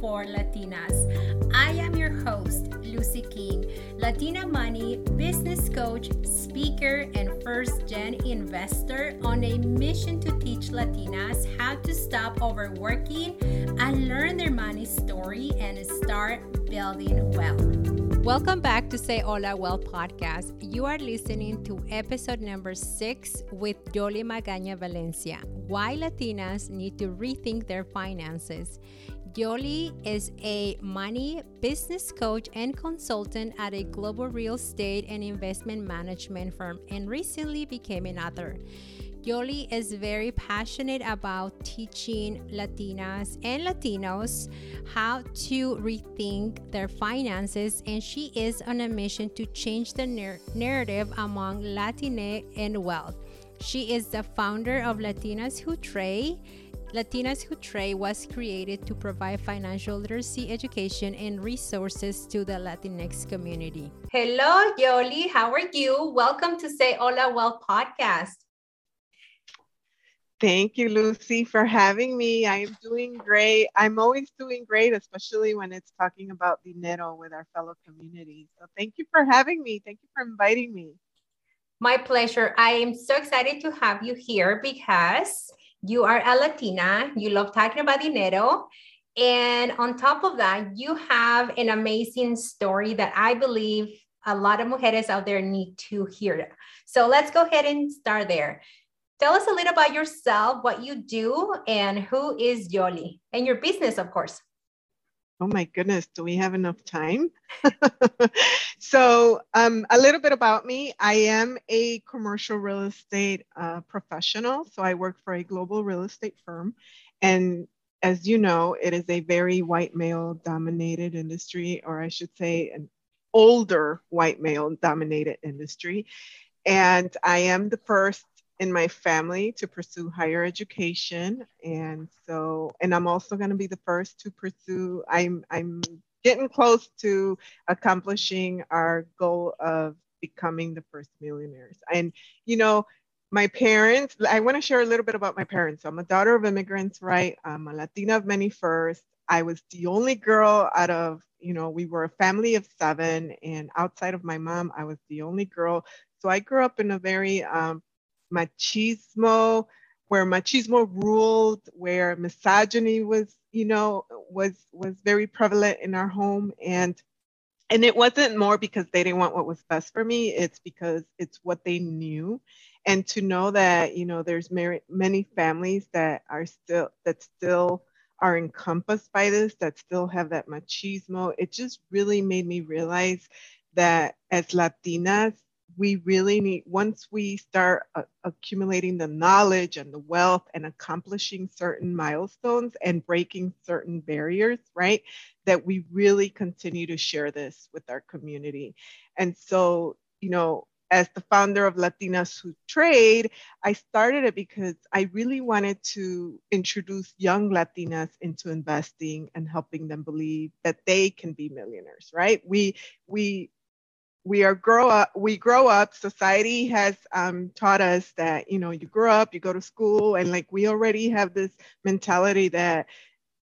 for Latinas. I am your host, Luzy King, Latina money business coach, speaker, and first gen investor on a mission to teach Latinas how to stop overworking and learn their money story and start building wealth. Welcome back to Say Hola Wealth podcast. You are listening to episode number six with Yoli Magaña Valencia Why Latinas Need to Rethink Their Finances. Yoli is a money business coach and consultant at a global real estate and investment management firm and recently became an author. Yoli is very passionate about teaching Latinas and Latinos how to rethink their finances, and she is on a mission to change the narrative among Latine and wealth. She is the founder of Latinas Who Trade. Latinas Who Trade was created to provide financial literacy education and resources to the Latinx community. Hello, Yoli. How are you? Welcome to Say Hola Wealth podcast. Thank you, Luzy, for having me. I am doing great. I'm always doing great, especially when it's talking about dinero with our fellow community. So thank you for having me. Thank you for inviting me. My pleasure. I am so excited to have you here because you are a Latina. You love talking about dinero. And on top of that, you have an amazing story that I believe a lot of mujeres out there need to hear. So let's go ahead and start there. Tell us a little about yourself, what you do, and who is Yoli, and your business, of course. Oh my goodness, do we have enough time? so, um, a little bit about me. I am a commercial real estate uh, professional. So, I work for a global real estate firm. And as you know, it is a very white male dominated industry, or I should say, an older white male dominated industry. And I am the first in my family to pursue higher education. And so and i'm also going to be the first to pursue i'm i'm getting close to accomplishing our goal of becoming the first millionaires. And you know my parents i want to share a little bit about my parents. So i'm a daughter of immigrants right? I'm a latina of many first i was the only girl out of you know we were a family of seven. And outside of my mom i was the only girl. So i grew up in a very um, machismo, where machismo ruled, where misogyny was, you know, was was very prevalent in our home, and and it wasn't more because they didn't want what was best for me. It's because it's what they knew, and to know that you know there's many many families that are still that still are encompassed by this that still have that machismo it just really made me realize that as latinas we really need, once we start uh, accumulating the knowledge and the wealth and accomplishing certain milestones and breaking certain barriers, right, that we really continue to share this with our community. And so, you know, as the founder of Latinas Who Trade, I started it because I really wanted to introduce young Latinas into investing and helping them believe that they can be millionaires, right? We we we are grow up we grow up society has um, taught us that you know you grow up you go to school and like we already have this mentality that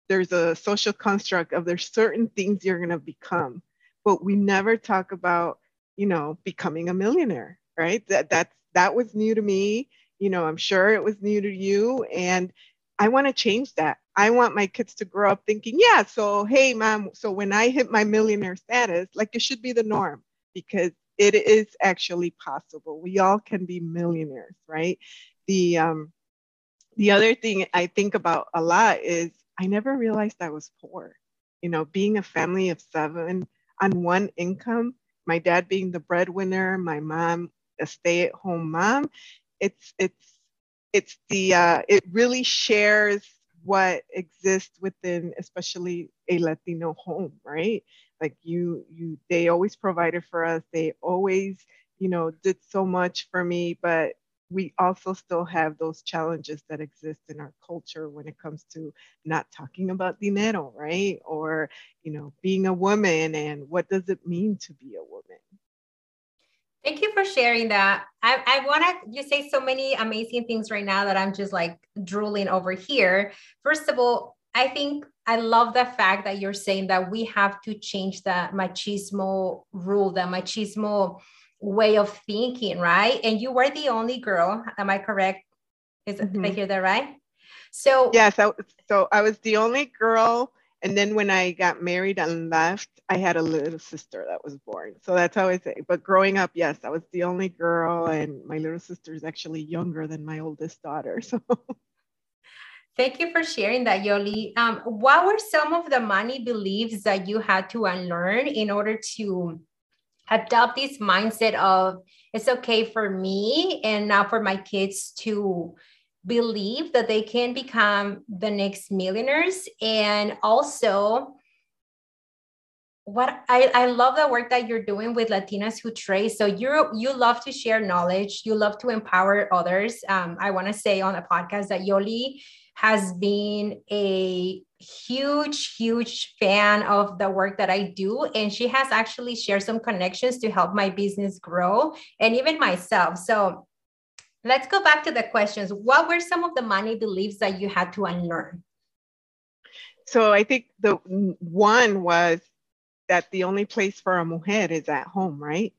there's a social construct of there's certain things you're going to become but we never talk about you know becoming a millionaire right? That that's that was new to me you know i'm sure it was new to you and i want to change that. I want my kids to grow up thinking yeah so hey mom so when i hit my millionaire status like it should be the norm because it is actually possible. We all can be millionaires, right? The um, the other thing I think about a lot is I never realized I was poor. You know, being a family of seven on one income, my dad being the breadwinner, my mom a stay-at-home mom. It's it's it's the uh, it really shares what exists within especially a Latino home, right? Like you you they always provided for us they always you know did so much for me but we also still have those challenges that exist in our culture when it comes to not talking about dinero right or you know being a woman and what does it mean to be a woman Thank you for sharing that. I, I want to you say so many amazing things right now that I'm just like drooling over here. First of all, I think I love the fact that you're saying that we have to change the machismo rule, the machismo way of thinking, right? And you were the only girl. Am I correct? Is mm-hmm. did I hear that right? So yes, I, so I was the only girl and then when I got married and left, I had a little sister that was born. So that's how I say. But growing up, yes, I was the only girl, and my little sister is actually younger than my oldest daughter. So. Thank you for sharing that, Yoli. Um, what were some of the money beliefs that you had to unlearn in order to adopt this mindset of it's okay for me and now for my kids to believe that they can become the next millionaires? And also what I, I love the work that you're doing with latinas who trade. So you you love to share knowledge. You love to empower others. Um, i want to say on a podcast that yoli has been a huge huge fan of the work that i do and she has actually shared some connections to help my business grow and even myself so Let's go back to the questions. What were some of the money beliefs that you had to unlearn? So I think the one was that the only place for a mujer is at home, right?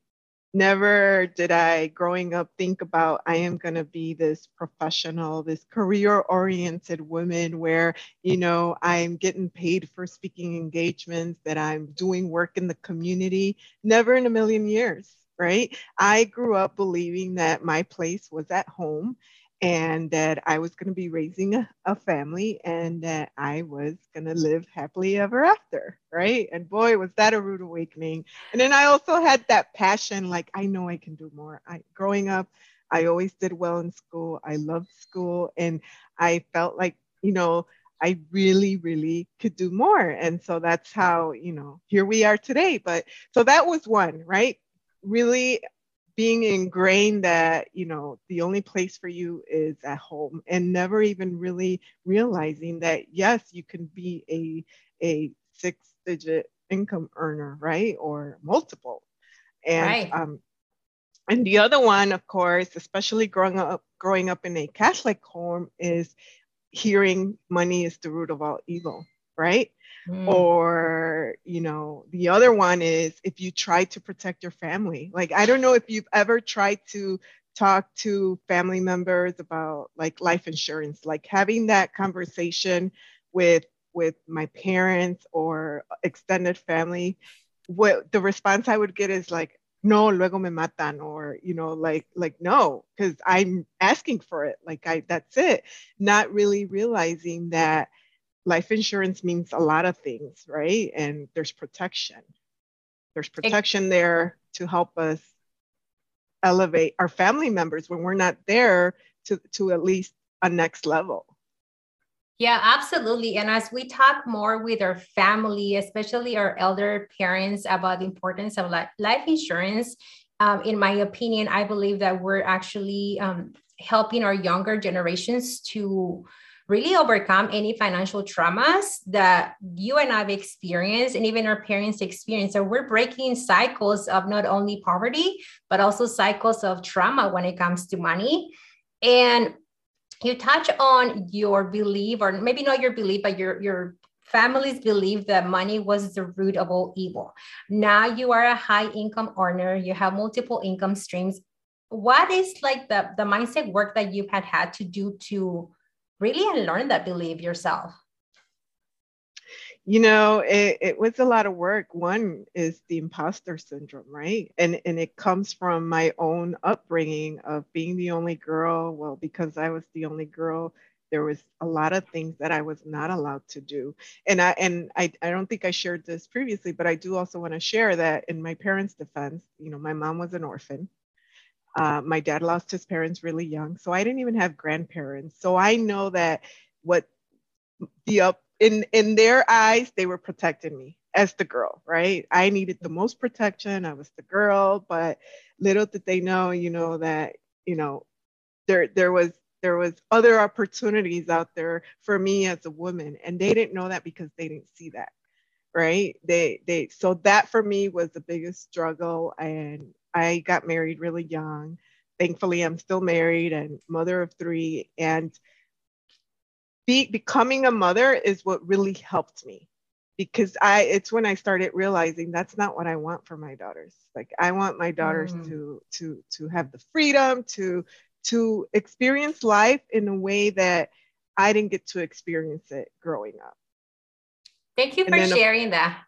Never did I, growing up, think about I am going to be this professional, this career oriented woman where, you know, I'm getting paid for speaking engagements, that I'm doing work in the community. Never in a million years right? I grew up believing that my place was at home and that I was going to be raising a, a, family and that I was going to live happily ever after, right? And boy, was that a rude awakening. And then I also had that passion like, I know I can do more. I, growing up, I always did well in school. I loved school and I felt like, you know, I really, really could do more. And so that's how, you know, here we are today. But so that was one, right? really being ingrained that you know the only place for you is at home and never even really realizing that yes you can be a a six digit income earner right or multiple and right. um and the other one of course especially growing up growing up in a catholic home is hearing money is the root of all evil right Mm. Or, you know, the other one is if you try to protect your family. Like, I don't know if you've ever tried to talk to family members about like life insurance, like having that conversation with with my parents or extended family, what the response I would get is like, no, luego me matan, or you know, like like no, because I'm asking for it. Like I that's it. Not really realizing that life insurance means a lot of things, right? And there's protection. There's protection there to help us elevate our family members when we're not there to, to at least a next level. Yeah, absolutely. And as we talk more with our family, especially our elder parents, about the importance of life insurance, um, in my opinion, I believe that we're actually um, helping our younger generations to really overcome any financial traumas that you and I've experienced and even our parents experience. So we're breaking cycles of not only poverty, but also cycles of trauma when it comes to money. And you touch on your belief, or maybe not your belief, but your your families believe that money was the root of all evil. Now you are a high income earner, you have multiple income streams. What is like the, the mindset work that you've had had to do to really unlearn that belief yourself? You know, it, it was a lot of work. One is the imposter syndrome, right? And and it comes from my own upbringing of being the only girl. Well, because I was the only girl, there was a lot of things that I was not allowed to do. And I and I, I don't think I shared this previously, but I do also want to share that in my parents' defense, you know, my mom was an orphan. Uh, my dad lost his parents really young, so I didn't even have grandparents. So I know that what the up in in their eyes, they were protecting me as the girl, right? I needed the most protection. I was the girl, but little did they know, you know, that you know there there was there was other opportunities out there for me as a woman, and they didn't know that because they didn't see that right they they so that for me was the biggest struggle and I got married really young. Thankfully, I'm still married and mother of three. And be, becoming a mother is what really helped me because I it's when I started realizing that's not what I want for my daughters. Like I want my daughters mm. to to to have the freedom to to experience life in a way that I didn't get to experience it growing up. Thank you and for sharing that.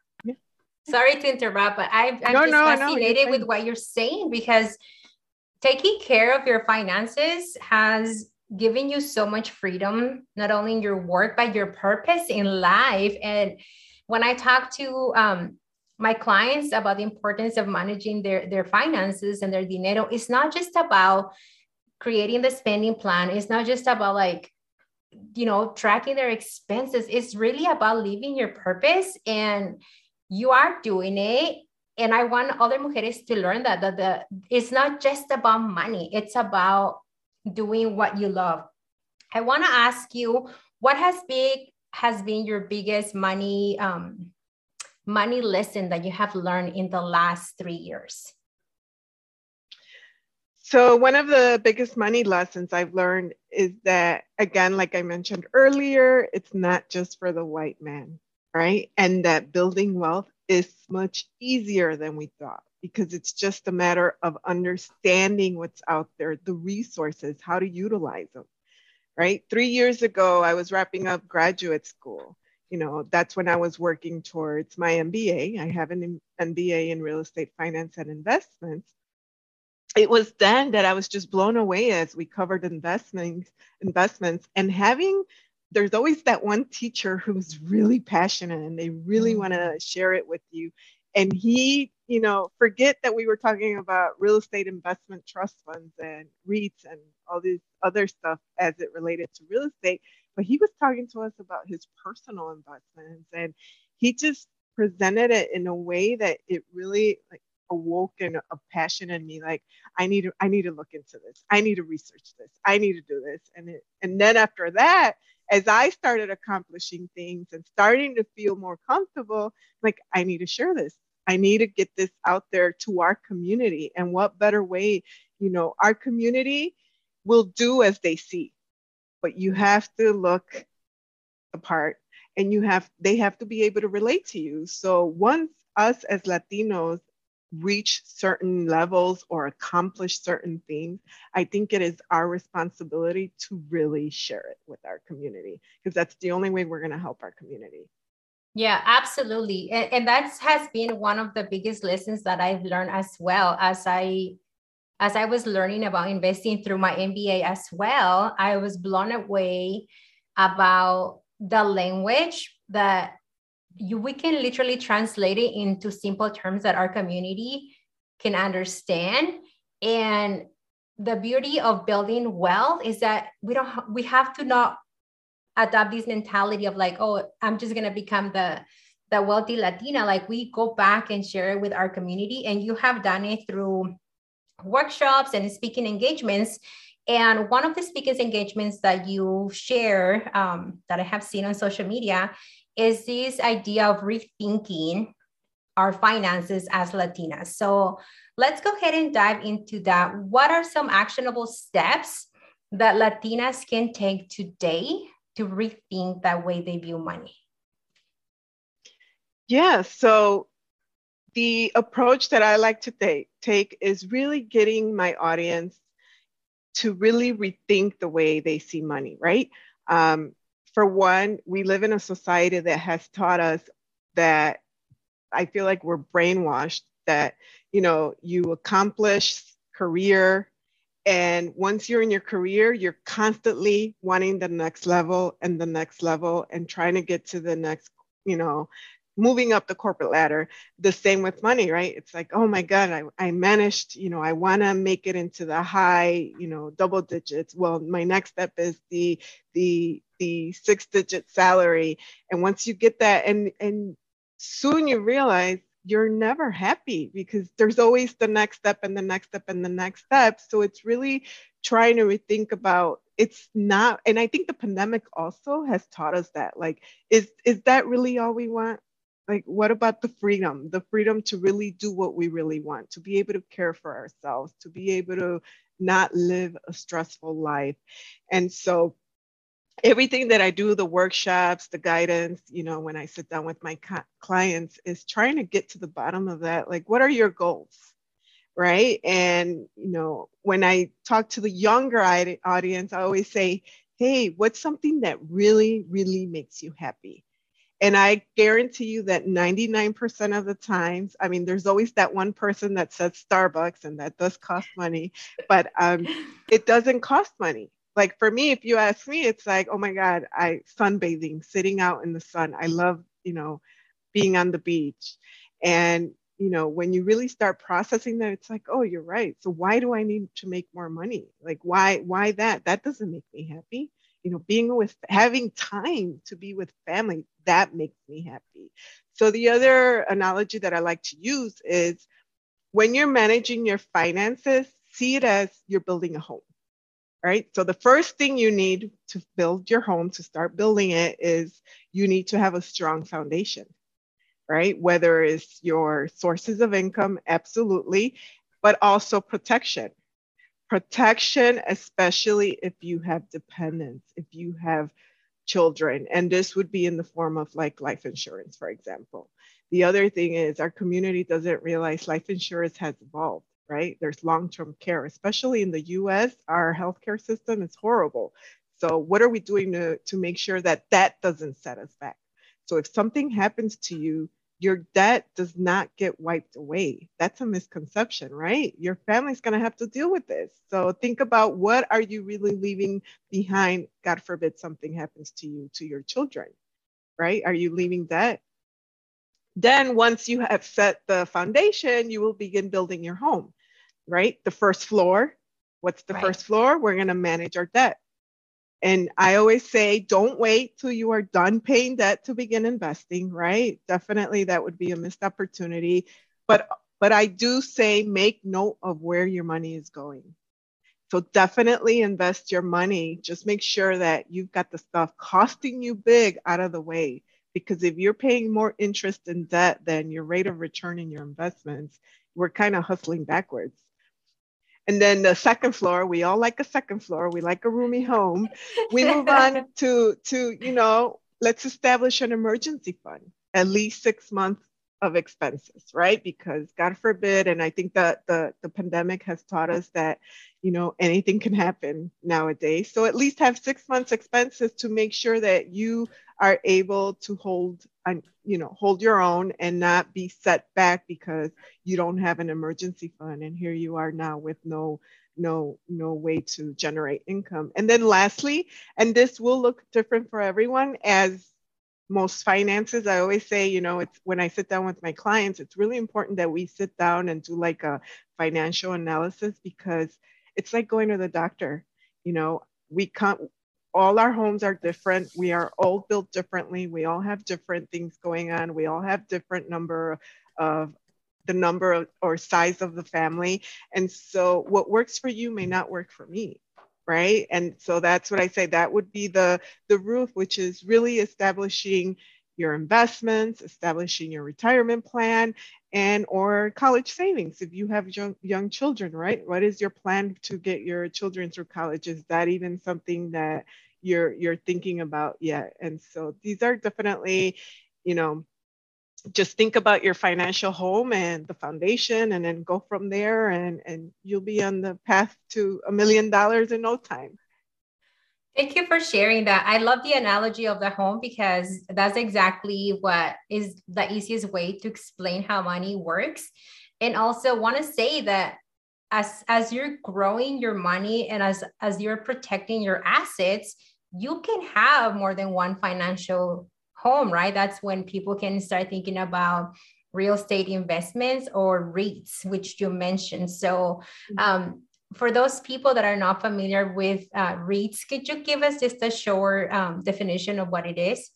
Sorry to interrupt, but I, I'm no, just no, fascinated no, with what you're saying because taking care of your finances has given you so much freedom, not only in your work, but your purpose in life. And when I talk to um, my clients about the importance of managing their, their finances and their dinero, it's not just about creating the spending plan. It's not just about like, you know, tracking their expenses. It's really about living your purpose and you are doing it. And I want other mujeres to learn that, that the, it's not just about money. It's about doing what you love. I want to ask you, what has been has been your biggest money um, money lesson that you have learned in the last three years? So, one of the biggest money lessons I've learned is that, again, like I mentioned earlier, it's not just for the white man, right? And that building wealth is much easier than we thought because it's just a matter of understanding what's out there, the resources, how to utilize them right? Three years ago, I was wrapping up graduate school. You know, that's when I was working towards my MBA. I have an MBA in real estate finance and investments. It was then that I was just blown away as we covered investments, investments, and having there's always that one teacher who's really passionate and they really mm-hmm. want to share it with you. And he you know, forget that we were talking about real estate investment trust funds and REITs and all this other stuff as it related to real estate. But he was talking to us about his personal investments and he just presented it in a way that it really like awoke in a passion in me like i need to i need to look into this i need to research this i need to do this and it, and then after that as i started accomplishing things and starting to feel more comfortable like i need to share this I need to get this out there to our community. And what better way, you know, our community will do as they see, but you mm-hmm. have to look apart and you have they have to be able to relate to you. So once us as Latinos reach certain levels or accomplish certain things, I think it is our responsibility to really share it with our community because that's the only way we're going to help our community. Yeah, absolutely. And, and that has been one of the biggest lessons that I've learned as well as I as I was learning about investing through my MBA as well, I was blown away about the language that you, we can literally translate it into simple terms that our community can understand. And the beauty of building wealth is that we don't we have to not adopt this mentality of like, oh, I'm just gonna become the the wealthy Latina. Like we go back and share it with our community, and you have done it through workshops and speaking engagements. And one of the speakers engagements that you share um, that I have seen on social media is this idea of rethinking our finances as Latinas. So let's go ahead and dive into that. What are some actionable steps that Latinas can take today to rethink that way they view money? Yeah, so the approach that I like to take, take is really getting my audience to really rethink the way they see money, right? Um, for one, we live in a society that has taught us that I feel like we're brainwashed that, you know, you accomplish career, and once you're in your career, you're constantly wanting the next level and the next level and trying to get to the next, you know, moving up the corporate ladder. The same with money, right? It's like, oh my God, I, I managed, you know, I want to make it into the high, you know, double digits. Well, my next step is the the the six digit salary. And once you get that, and and soon you realize you're never happy because there's always the next step and the next step and the next step. So it's really trying to rethink about it's not and I think the pandemic also has taught us that like is is that really all we want? Like what about the freedom? The freedom to really do what we really want to be able to care for ourselves to be able to not live a stressful life. And so everything that i do the workshops the guidance you know when i sit down with my clients is trying to get to the bottom of that like what are your goals? Right? And you know when i talk to the younger audience i always say hey what's something that really really makes you happy and I guarantee you that 99% of the times, I mean, there's always that one person that says Starbucks and that does cost money, but um, it doesn't cost money. Like for me, if you ask me, it's like, oh my God, I sunbathing, sitting out in the sun. I love, you know, being on the beach. And, you know, when you really start processing that, it's like, oh, you're right. So why do I need to make more money? Like, why, why that? That doesn't make me happy you know being with having time to be with family that makes me happy. So the other analogy that i like to use is when you're managing your finances see it as you're building a home right? So the first thing you need to build your home to start building it is you need to have a strong foundation right? Whether it's your sources of income absolutely but also protection protection, especially if you have dependents, if you have children. And this would be in the form of like life insurance, for example. The other thing is our community doesn't realize life insurance has evolved, right? There's long term care, especially in the US, our healthcare system is horrible. So, what are we doing to, to make sure that that doesn't set us back? So, if something happens to you, your debt does not get wiped away. That's a misconception, right? Your family's going to have to deal with this. So think about what are you really leaving behind? God forbid something happens to you, to your children, right? Are you leaving debt? Then once you have set the foundation, you will begin building your home, right? The first floor. What's the right. first floor? We're going to manage our debt. And I always say, don't wait till you are done paying debt to begin investing, right? Definitely that would be a missed opportunity. But but I do say make note of where your money is going. So definitely invest your money. Just make sure that you've got the stuff costing you big out of the way. Because if you're paying more interest in debt than your rate of return in your investments, we're kind of hustling backwards. And then the second floor, we all like a second floor. We like a roomy home. We move on to to you know, let's establish an emergency fund, at least six months of expenses, right? Because God forbid, and I think that the the pandemic has taught us that, you know, anything can happen nowadays. So at least have six months expenses to make sure that you are able to hold and you know hold your own and not be set back because you don't have an emergency fund and here you are now with no no no way to generate income. And then lastly and this will look different for everyone as most finances i always say you know it's when i sit down with my clients it's really important that we sit down and do like a financial analysis because it's like going to the doctor. You know we can't all our homes are different. We are all built differently. We all have different things going on. We all have different number of the number of, or size of the family. And so what works for you may not work for me. Right. And so that's what I say. That would be the the roof, which is really establishing your investments, establishing your retirement plan, and or college savings if you have young, young children, right? What is your plan to get your children through college? Is that even something that you're you're thinking about yet? And so these are definitely, you know, just think about your financial home and the foundation and then go from there and and you'll be on the path to a million dollars in no time. Thank you for sharing that. I love the analogy of the home because that's exactly what is the easiest way to explain how money works. And also want to say that as as you're growing your money and as as you're protecting your assets, you can have more than one financial home, right? That's when people can start thinking about real estate investments or REITs, which you mentioned. So mm-hmm. um, for those people that are not familiar with uh, REITs, could you give us just a short um, definition of what it is?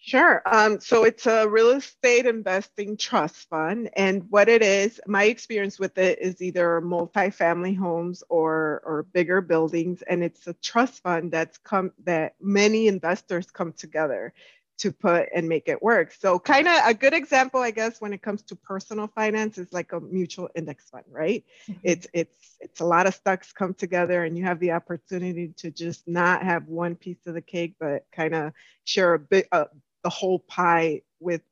Sure. Um, so it's a real estate investing trust fund. And what it is, my experience with it is either multi-family homes or, or bigger buildings. And it's a trust fund that's come that many investors come together to put and make it work. So kind of a good example, I guess, when it comes to personal finance is like a mutual index fund, right? Mm-hmm. It's it's it's a lot of stocks come together and you have the opportunity to just not have one piece of the cake, but kind of share a bit uh, the whole pie with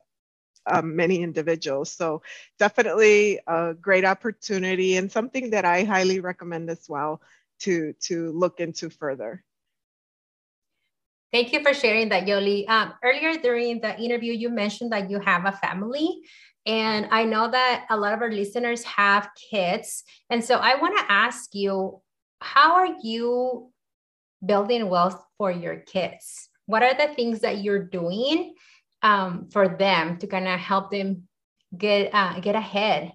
um, many individuals. So definitely a great opportunity and something that I highly recommend as well to to look into further. Thank you for sharing that, Yoli. Um, earlier during the interview, you mentioned that you have a family. And I know that a lot of our listeners have kids. And so I want to ask you how are you building wealth for your kids? What are the things that you're doing um, for them to kind of help them get uh, get ahead?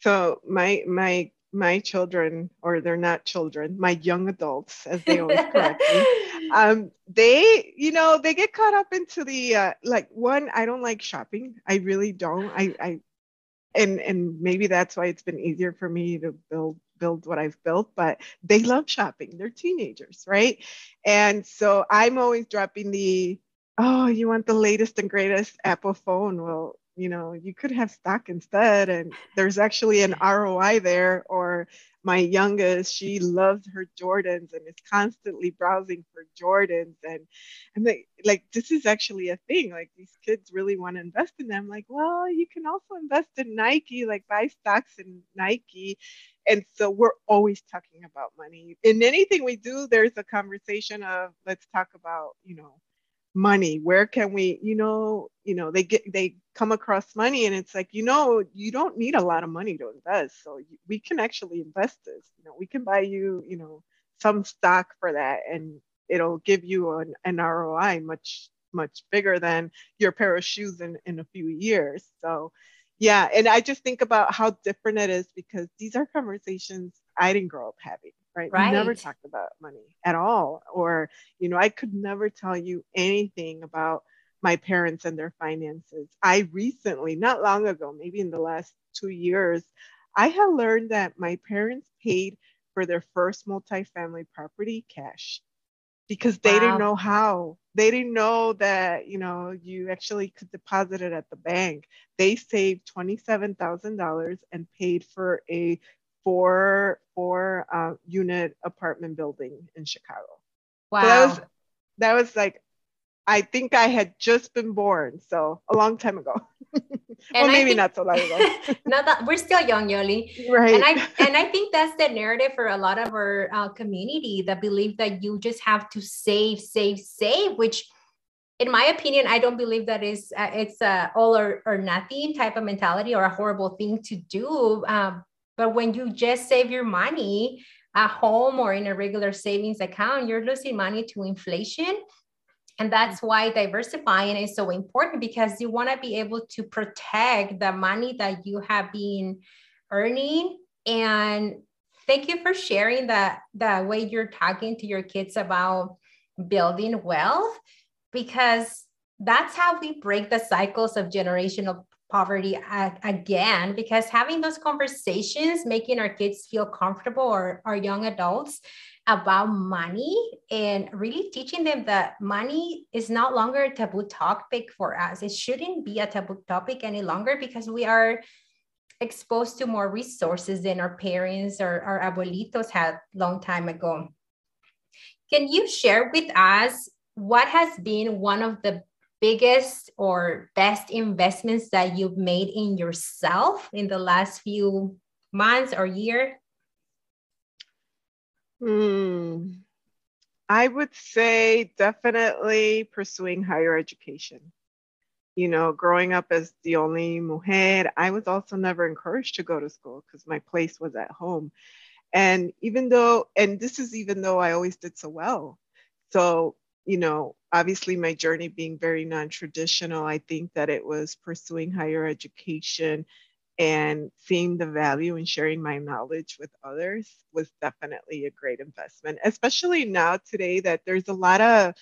So my my my children, or they're not children, my young adults, as they always correct me, um, they, you know, they get caught up into the uh, like one. I don't like shopping. I really don't. I, I, and and maybe that's why it's been easier for me to build build what I've built. But they love shopping. They're teenagers, right? And so I'm always dropping the, oh, you want the latest and greatest Apple phone? Well, you know you could have stock instead and there's actually an roi there or my youngest she loves her jordans and is constantly browsing for jordans and i'm like like this is actually a thing like these kids really want to invest in them like well you can also invest in nike like buy stocks in nike and so we're always talking about money in anything we do there's a conversation of let's talk about you know money where can we you know you know they get they come across money and it's like you know you don't need a lot of money to invest. So we can actually invest this you know we can buy you you know some stock for that and it'll give you an, an roi much much bigger than your pair of shoes in, in a few years. So yeah and i just think about how different it is because these are conversations i didn't grow up having right? right. We never talked about money at all. Or, you know, I could never tell you anything about my parents and their finances. I recently, not long ago, maybe in the last two years, I had learned that my parents paid for their first multifamily property cash because they wow. didn't know how. They didn't know that, you know, you actually could deposit it at the bank. They saved $27,000 and paid for a four four uh, unit apartment building in Chicago. Wow. So that was that was like I think I had just been born, so a long time ago. well, maybe think, not so long ago. not that we're still young, Yoli. Right. And I and I think that's the narrative for a lot of our uh, community that believe that you just have to save, save, save, which in my opinion, I don't believe that is uh, it's a all or, or nothing type of mentality or a horrible thing to do. Um, but when you just save your money at home or in a regular savings account, you're losing money to inflation. And that's mm-hmm. why diversifying is so important because you want to be able to protect the money that you have been earning. And thank you for sharing that the way you're talking to your kids about building wealth because that's how we break the cycles of generational poverty again because having those conversations making our kids feel comfortable or our young adults about money and really teaching them that money is not longer a taboo topic for us. It shouldn't be a taboo topic any longer because we are exposed to more resources than our parents or our abuelitos had long time ago. Can you share with us what has been one of the biggest or best investments that you've made in yourself in the last few months or year? Hmm. I would say definitely pursuing higher education. You know, growing up as the only mujer, I was also never encouraged to go to school because my place was at home. And even though, and this is even though I always did so well. So you know, obviously my journey being very non-traditional, I think that it was pursuing higher education and seeing the value and sharing my knowledge with others was definitely a great investment, especially now today that there's a lot of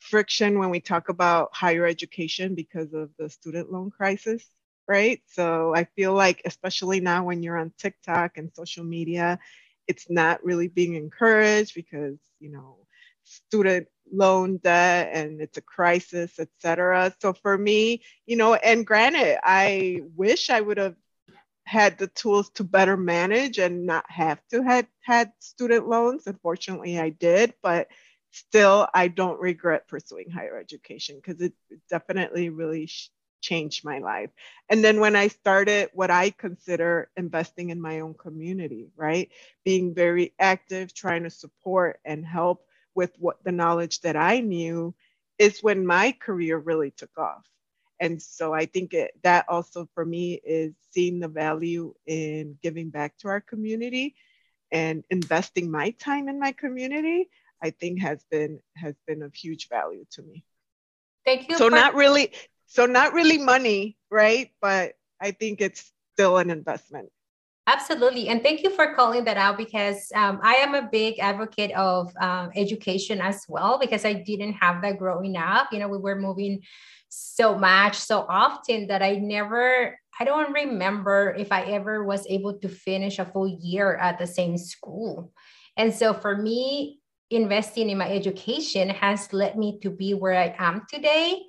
friction when we talk about higher education because of the student loan crisis, right? So I feel like, especially now when you're on TikTok and social media, it's not really being encouraged because, you know, student loan debt and it's a crisis, etc. So for me, you know, and granted, I wish I would have had the tools to better manage and not have to had had student loans. Unfortunately, I did, but still, I don't regret pursuing higher education because it definitely really sh- changed my life. And then when I started what I consider investing in my own community, right? Being very active, trying to support and help with what the knowledge that I knew is when my career really took off. And so I think it, that also for me is seeing the value in giving back to our community and investing my time in my community. I think has been has been of huge value to me. Thank you. So for- not really, so not really money, right? But I think it's still an investment. Absolutely. And thank you for calling that out because um, I am a big advocate of um, education as well because I didn't have that growing up. You know, we were moving so much, so often that I never, I don't remember if I ever was able to finish a full year at the same school. And so for me, investing in my education has led me to be where I am today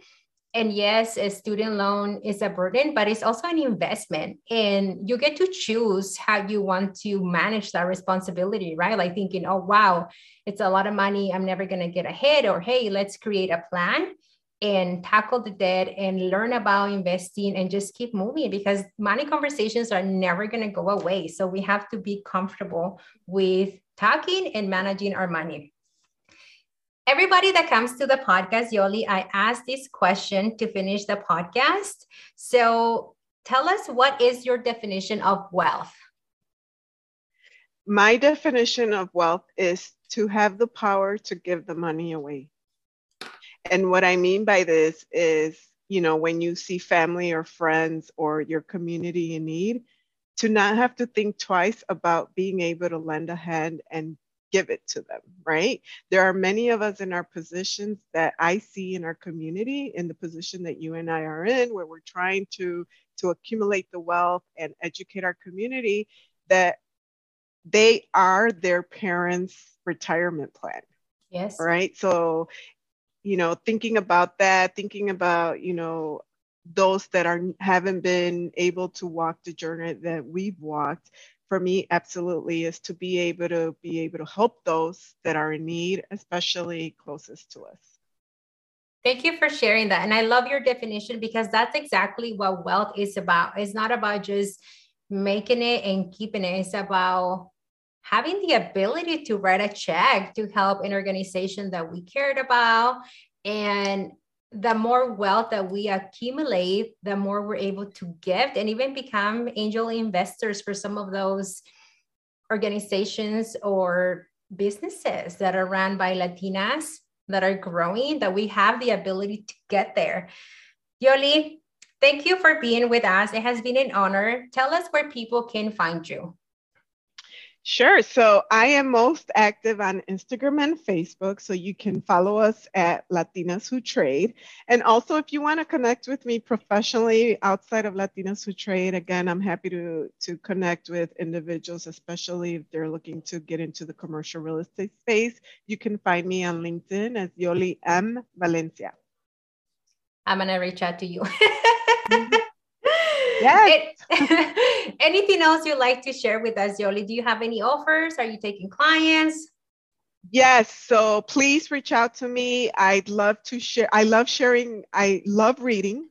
and yes a student loan is a burden but it's also an investment. And you get to choose how you want to manage that responsibility right? Like thinking oh wow it's a lot of money. I'm never going to get ahead. Or hey let's create a plan and tackle the debt and learn about investing and just keep moving because money conversations are never going to go away. So we have to be comfortable with talking and managing our money everybody that comes to the podcast, Yoli, I ask this question to finish the podcast. So tell us what is your definition of wealth? My definition of wealth is to have the power to give the money away. And what I mean by this is, you know, when you see family or friends or your community in need, to not have to think twice about being able to lend a hand and give it to them, right? There are many of us in our positions that I see in our community, in the position that you and I are in, where we're trying to, to accumulate the wealth and educate our community, that they are their parents' retirement plan. Yes. Right. So, you know, thinking about that, thinking about, you know, those that are haven't been able to walk the journey that we've walked for me absolutely is to be able to be able to help those that are in need especially closest to us. Thank you for sharing that and i love your definition because that's exactly what wealth is about. It's not about just making it and keeping it. It's about having the ability to write a check to help an organization that we cared about and the more wealth that we accumulate, the more we're able to gift and even become angel investors for some of those organizations or businesses that are run by Latinas that are growing, that we have the ability to get there. Yoli, thank you for being with us. It has been an honor. Tell us where people can find you. Sure. So I am most active on Instagram and Facebook. So you can follow us at Latinas Who Trade. And also, if you want to connect with me professionally outside of Latinas Who Trade, again, I'm happy to, to connect with individuals, especially if they're looking to get into the commercial real estate space. You can find me on LinkedIn as Yoli M. Valencia. I'm going to reach out to you. Mm-hmm. Yes. anything else you'd like to share with us, Yoli? Do you have any offers? Are you taking clients? Yes. So please reach out to me. I'd love to share. I love sharing. I love reading.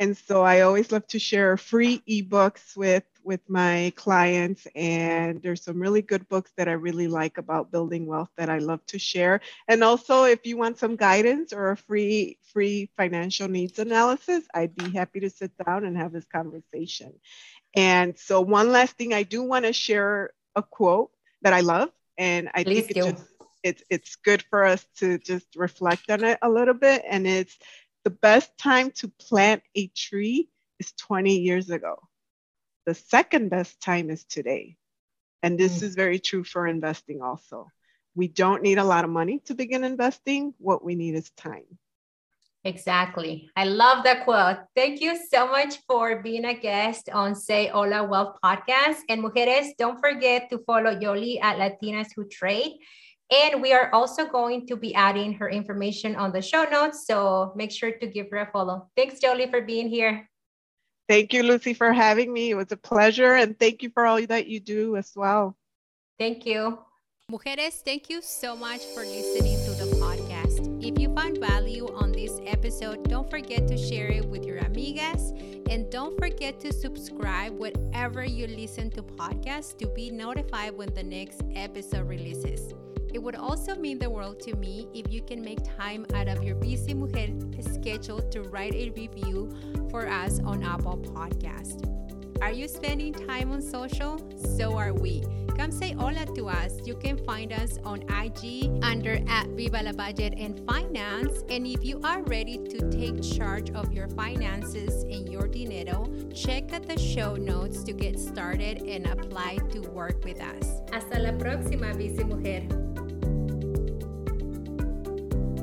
And so I always love to share free ebooks with with my clients and there's some really good books that I really like about building wealth that I love to share. And also if you want some guidance or a free free financial needs analysis, I'd be happy to sit down and have this conversation. And so one last thing I do want to share a quote that I love and I Please think it's just, it's it's good for us to just reflect on it a little bit and it's the best time to plant a tree is 20 years ago. The second best time is today. And this mm. is very true for investing also. We don't need a lot of money to begin investing. What we need is time. Exactly. I love that quote. Thank you so much for being a guest on Say Hola Wealth podcast. And mujeres, don't forget to follow Yoli at Latinas Who Trade And we are also going to be adding her information on the show notes. So make sure to give her a follow. Thanks, Yoli, for being here. Thank you, Luzy, for having me. It was a pleasure. And thank you for all that you do as well. Thank you. Mujeres, thank you so much for listening to the podcast. If you found value on this episode, don't forget to share it with your amigas and don't forget to subscribe wherever you listen to podcasts to be notified when the next episode releases. It would also mean the world to me if you can make time out of your busy mujer schedule to write a review for us on Apple Podcast. Are you spending time on social? So are we. Come say hola to us. You can find us on IG under at Viva la Budget and Finance. And if you are ready to take charge of your finances and your dinero, check out the show notes to get started and apply to work with us. Hasta la próxima, Busy Mujer.